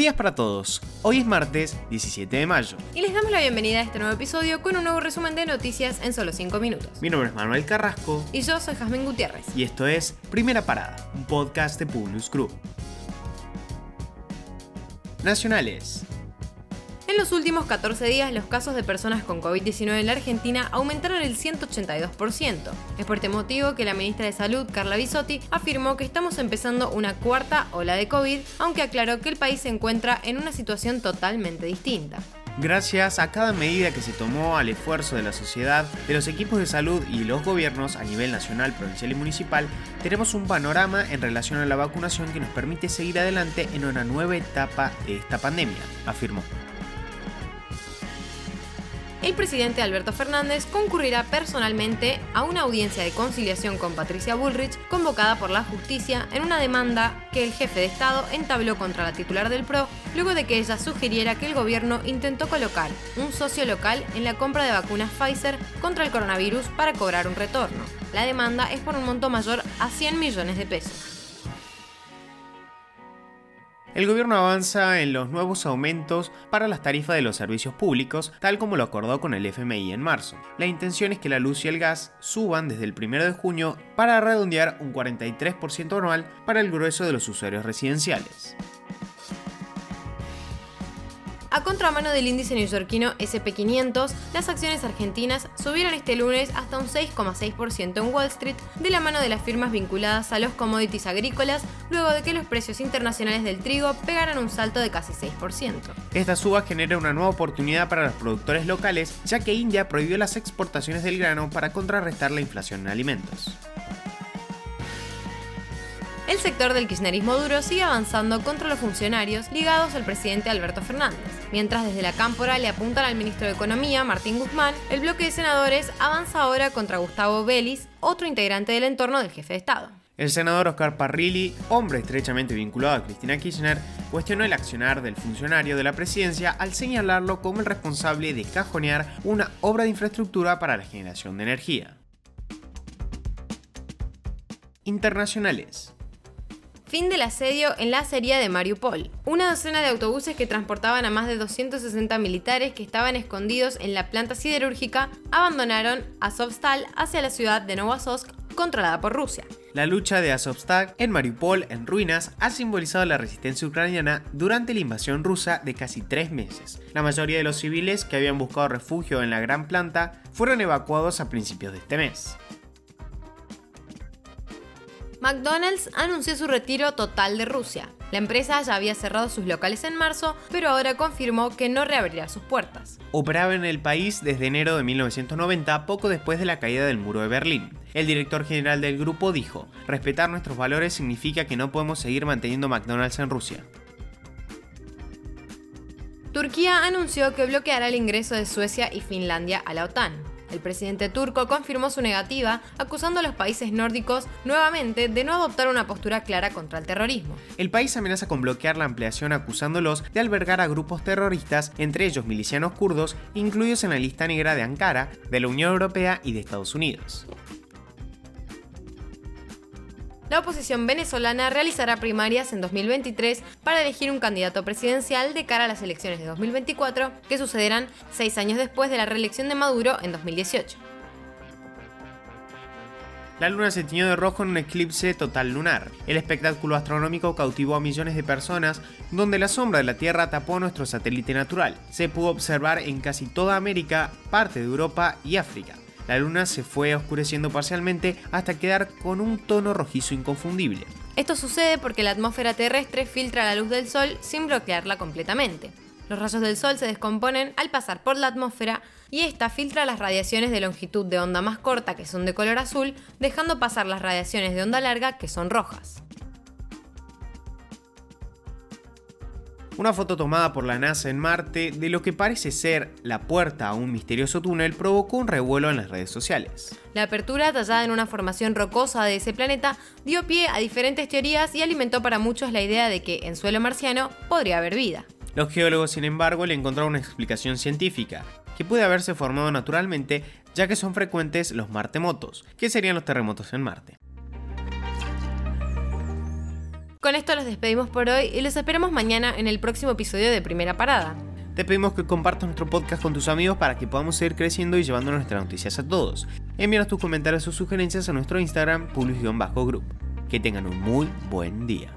días para todos. Hoy es martes 17 de mayo. Y les damos la bienvenida a este nuevo episodio con un nuevo resumen de noticias en solo 5 minutos. Mi nombre es Manuel Carrasco. Y yo soy Jazmín Gutiérrez. Y esto es Primera Parada, un podcast de Publius Group. Nacionales. Los últimos 14 días, los casos de personas con COVID-19 en la Argentina aumentaron el 182%. Es por este motivo que la ministra de Salud, Carla Bisotti, afirmó que estamos empezando una cuarta ola de COVID, aunque aclaró que el país se encuentra en una situación totalmente distinta. Gracias a cada medida que se tomó al esfuerzo de la sociedad, de los equipos de salud y los gobiernos a nivel nacional, provincial y municipal, tenemos un panorama en relación a la vacunación que nos permite seguir adelante en una nueva etapa de esta pandemia, afirmó el presidente Alberto Fernández concurrirá personalmente a una audiencia de conciliación con Patricia Bullrich convocada por la justicia en una demanda que el jefe de Estado entabló contra la titular del PRO luego de que ella sugiriera que el gobierno intentó colocar un socio local en la compra de vacunas Pfizer contra el coronavirus para cobrar un retorno. La demanda es por un monto mayor a 100 millones de pesos. El gobierno avanza en los nuevos aumentos para las tarifas de los servicios públicos, tal como lo acordó con el FMI en marzo. La intención es que la luz y el gas suban desde el 1 de junio para redondear un 43% anual para el grueso de los usuarios residenciales. A contramano del índice neoyorquino SP500, las acciones argentinas subieron este lunes hasta un 6,6% en Wall Street de la mano de las firmas vinculadas a los commodities agrícolas, luego de que los precios internacionales del trigo pegaran un salto de casi 6%. Esta suba genera una nueva oportunidad para los productores locales, ya que India prohibió las exportaciones del grano para contrarrestar la inflación en alimentos el sector del kirchnerismo duro sigue avanzando contra los funcionarios ligados al presidente Alberto Fernández. Mientras desde la cámpora le apuntan al ministro de Economía, Martín Guzmán, el bloque de senadores avanza ahora contra Gustavo Vélez, otro integrante del entorno del jefe de Estado. El senador Oscar Parrilli, hombre estrechamente vinculado a Cristina Kirchner, cuestionó el accionar del funcionario de la presidencia al señalarlo como el responsable de cajonear una obra de infraestructura para la generación de energía. Internacionales. Fin del asedio en la acería de Mariupol. Una docena de autobuses que transportaban a más de 260 militares que estaban escondidos en la planta siderúrgica abandonaron Azovstal hacia la ciudad de Novosovsk controlada por Rusia. La lucha de Azovstal en Mariupol en ruinas ha simbolizado la resistencia ucraniana durante la invasión rusa de casi tres meses. La mayoría de los civiles que habían buscado refugio en la gran planta fueron evacuados a principios de este mes. McDonald's anunció su retiro total de Rusia. La empresa ya había cerrado sus locales en marzo, pero ahora confirmó que no reabrirá sus puertas. Operaba en el país desde enero de 1990, poco después de la caída del muro de Berlín. El director general del grupo dijo, respetar nuestros valores significa que no podemos seguir manteniendo McDonald's en Rusia. Turquía anunció que bloqueará el ingreso de Suecia y Finlandia a la OTAN. El presidente turco confirmó su negativa, acusando a los países nórdicos nuevamente de no adoptar una postura clara contra el terrorismo. El país amenaza con bloquear la ampliación acusándolos de albergar a grupos terroristas, entre ellos milicianos kurdos, incluidos en la lista negra de Ankara, de la Unión Europea y de Estados Unidos la oposición venezolana realizará primarias en 2023 para elegir un candidato presidencial de cara a las elecciones de 2024, que sucederán seis años después de la reelección de Maduro en 2018. La luna se tiñó de rojo en un eclipse total lunar. El espectáculo astronómico cautivó a millones de personas, donde la sombra de la Tierra tapó nuestro satélite natural. Se pudo observar en casi toda América, parte de Europa y África la luna se fue oscureciendo parcialmente hasta quedar con un tono rojizo inconfundible. Esto sucede porque la atmósfera terrestre filtra la luz del Sol sin bloquearla completamente. Los rayos del Sol se descomponen al pasar por la atmósfera y esta filtra las radiaciones de longitud de onda más corta que son de color azul, dejando pasar las radiaciones de onda larga que son rojas. Una foto tomada por la NASA en Marte de lo que parece ser la puerta a un misterioso túnel provocó un revuelo en las redes sociales. La apertura, tallada en una formación rocosa de ese planeta, dio pie a diferentes teorías y alimentó para muchos la idea de que en suelo marciano podría haber vida. Los geólogos, sin embargo, le encontraron una explicación científica, que puede haberse formado naturalmente ya que son frecuentes los martemotos, que serían los terremotos en Marte. Con esto los despedimos por hoy y los esperamos mañana en el próximo episodio de Primera Parada. Te pedimos que compartas nuestro podcast con tus amigos para que podamos seguir creciendo y llevando nuestras noticias a todos. Envíanos tus comentarios o sugerencias a nuestro Instagram, publius-group. Que tengan un muy buen día.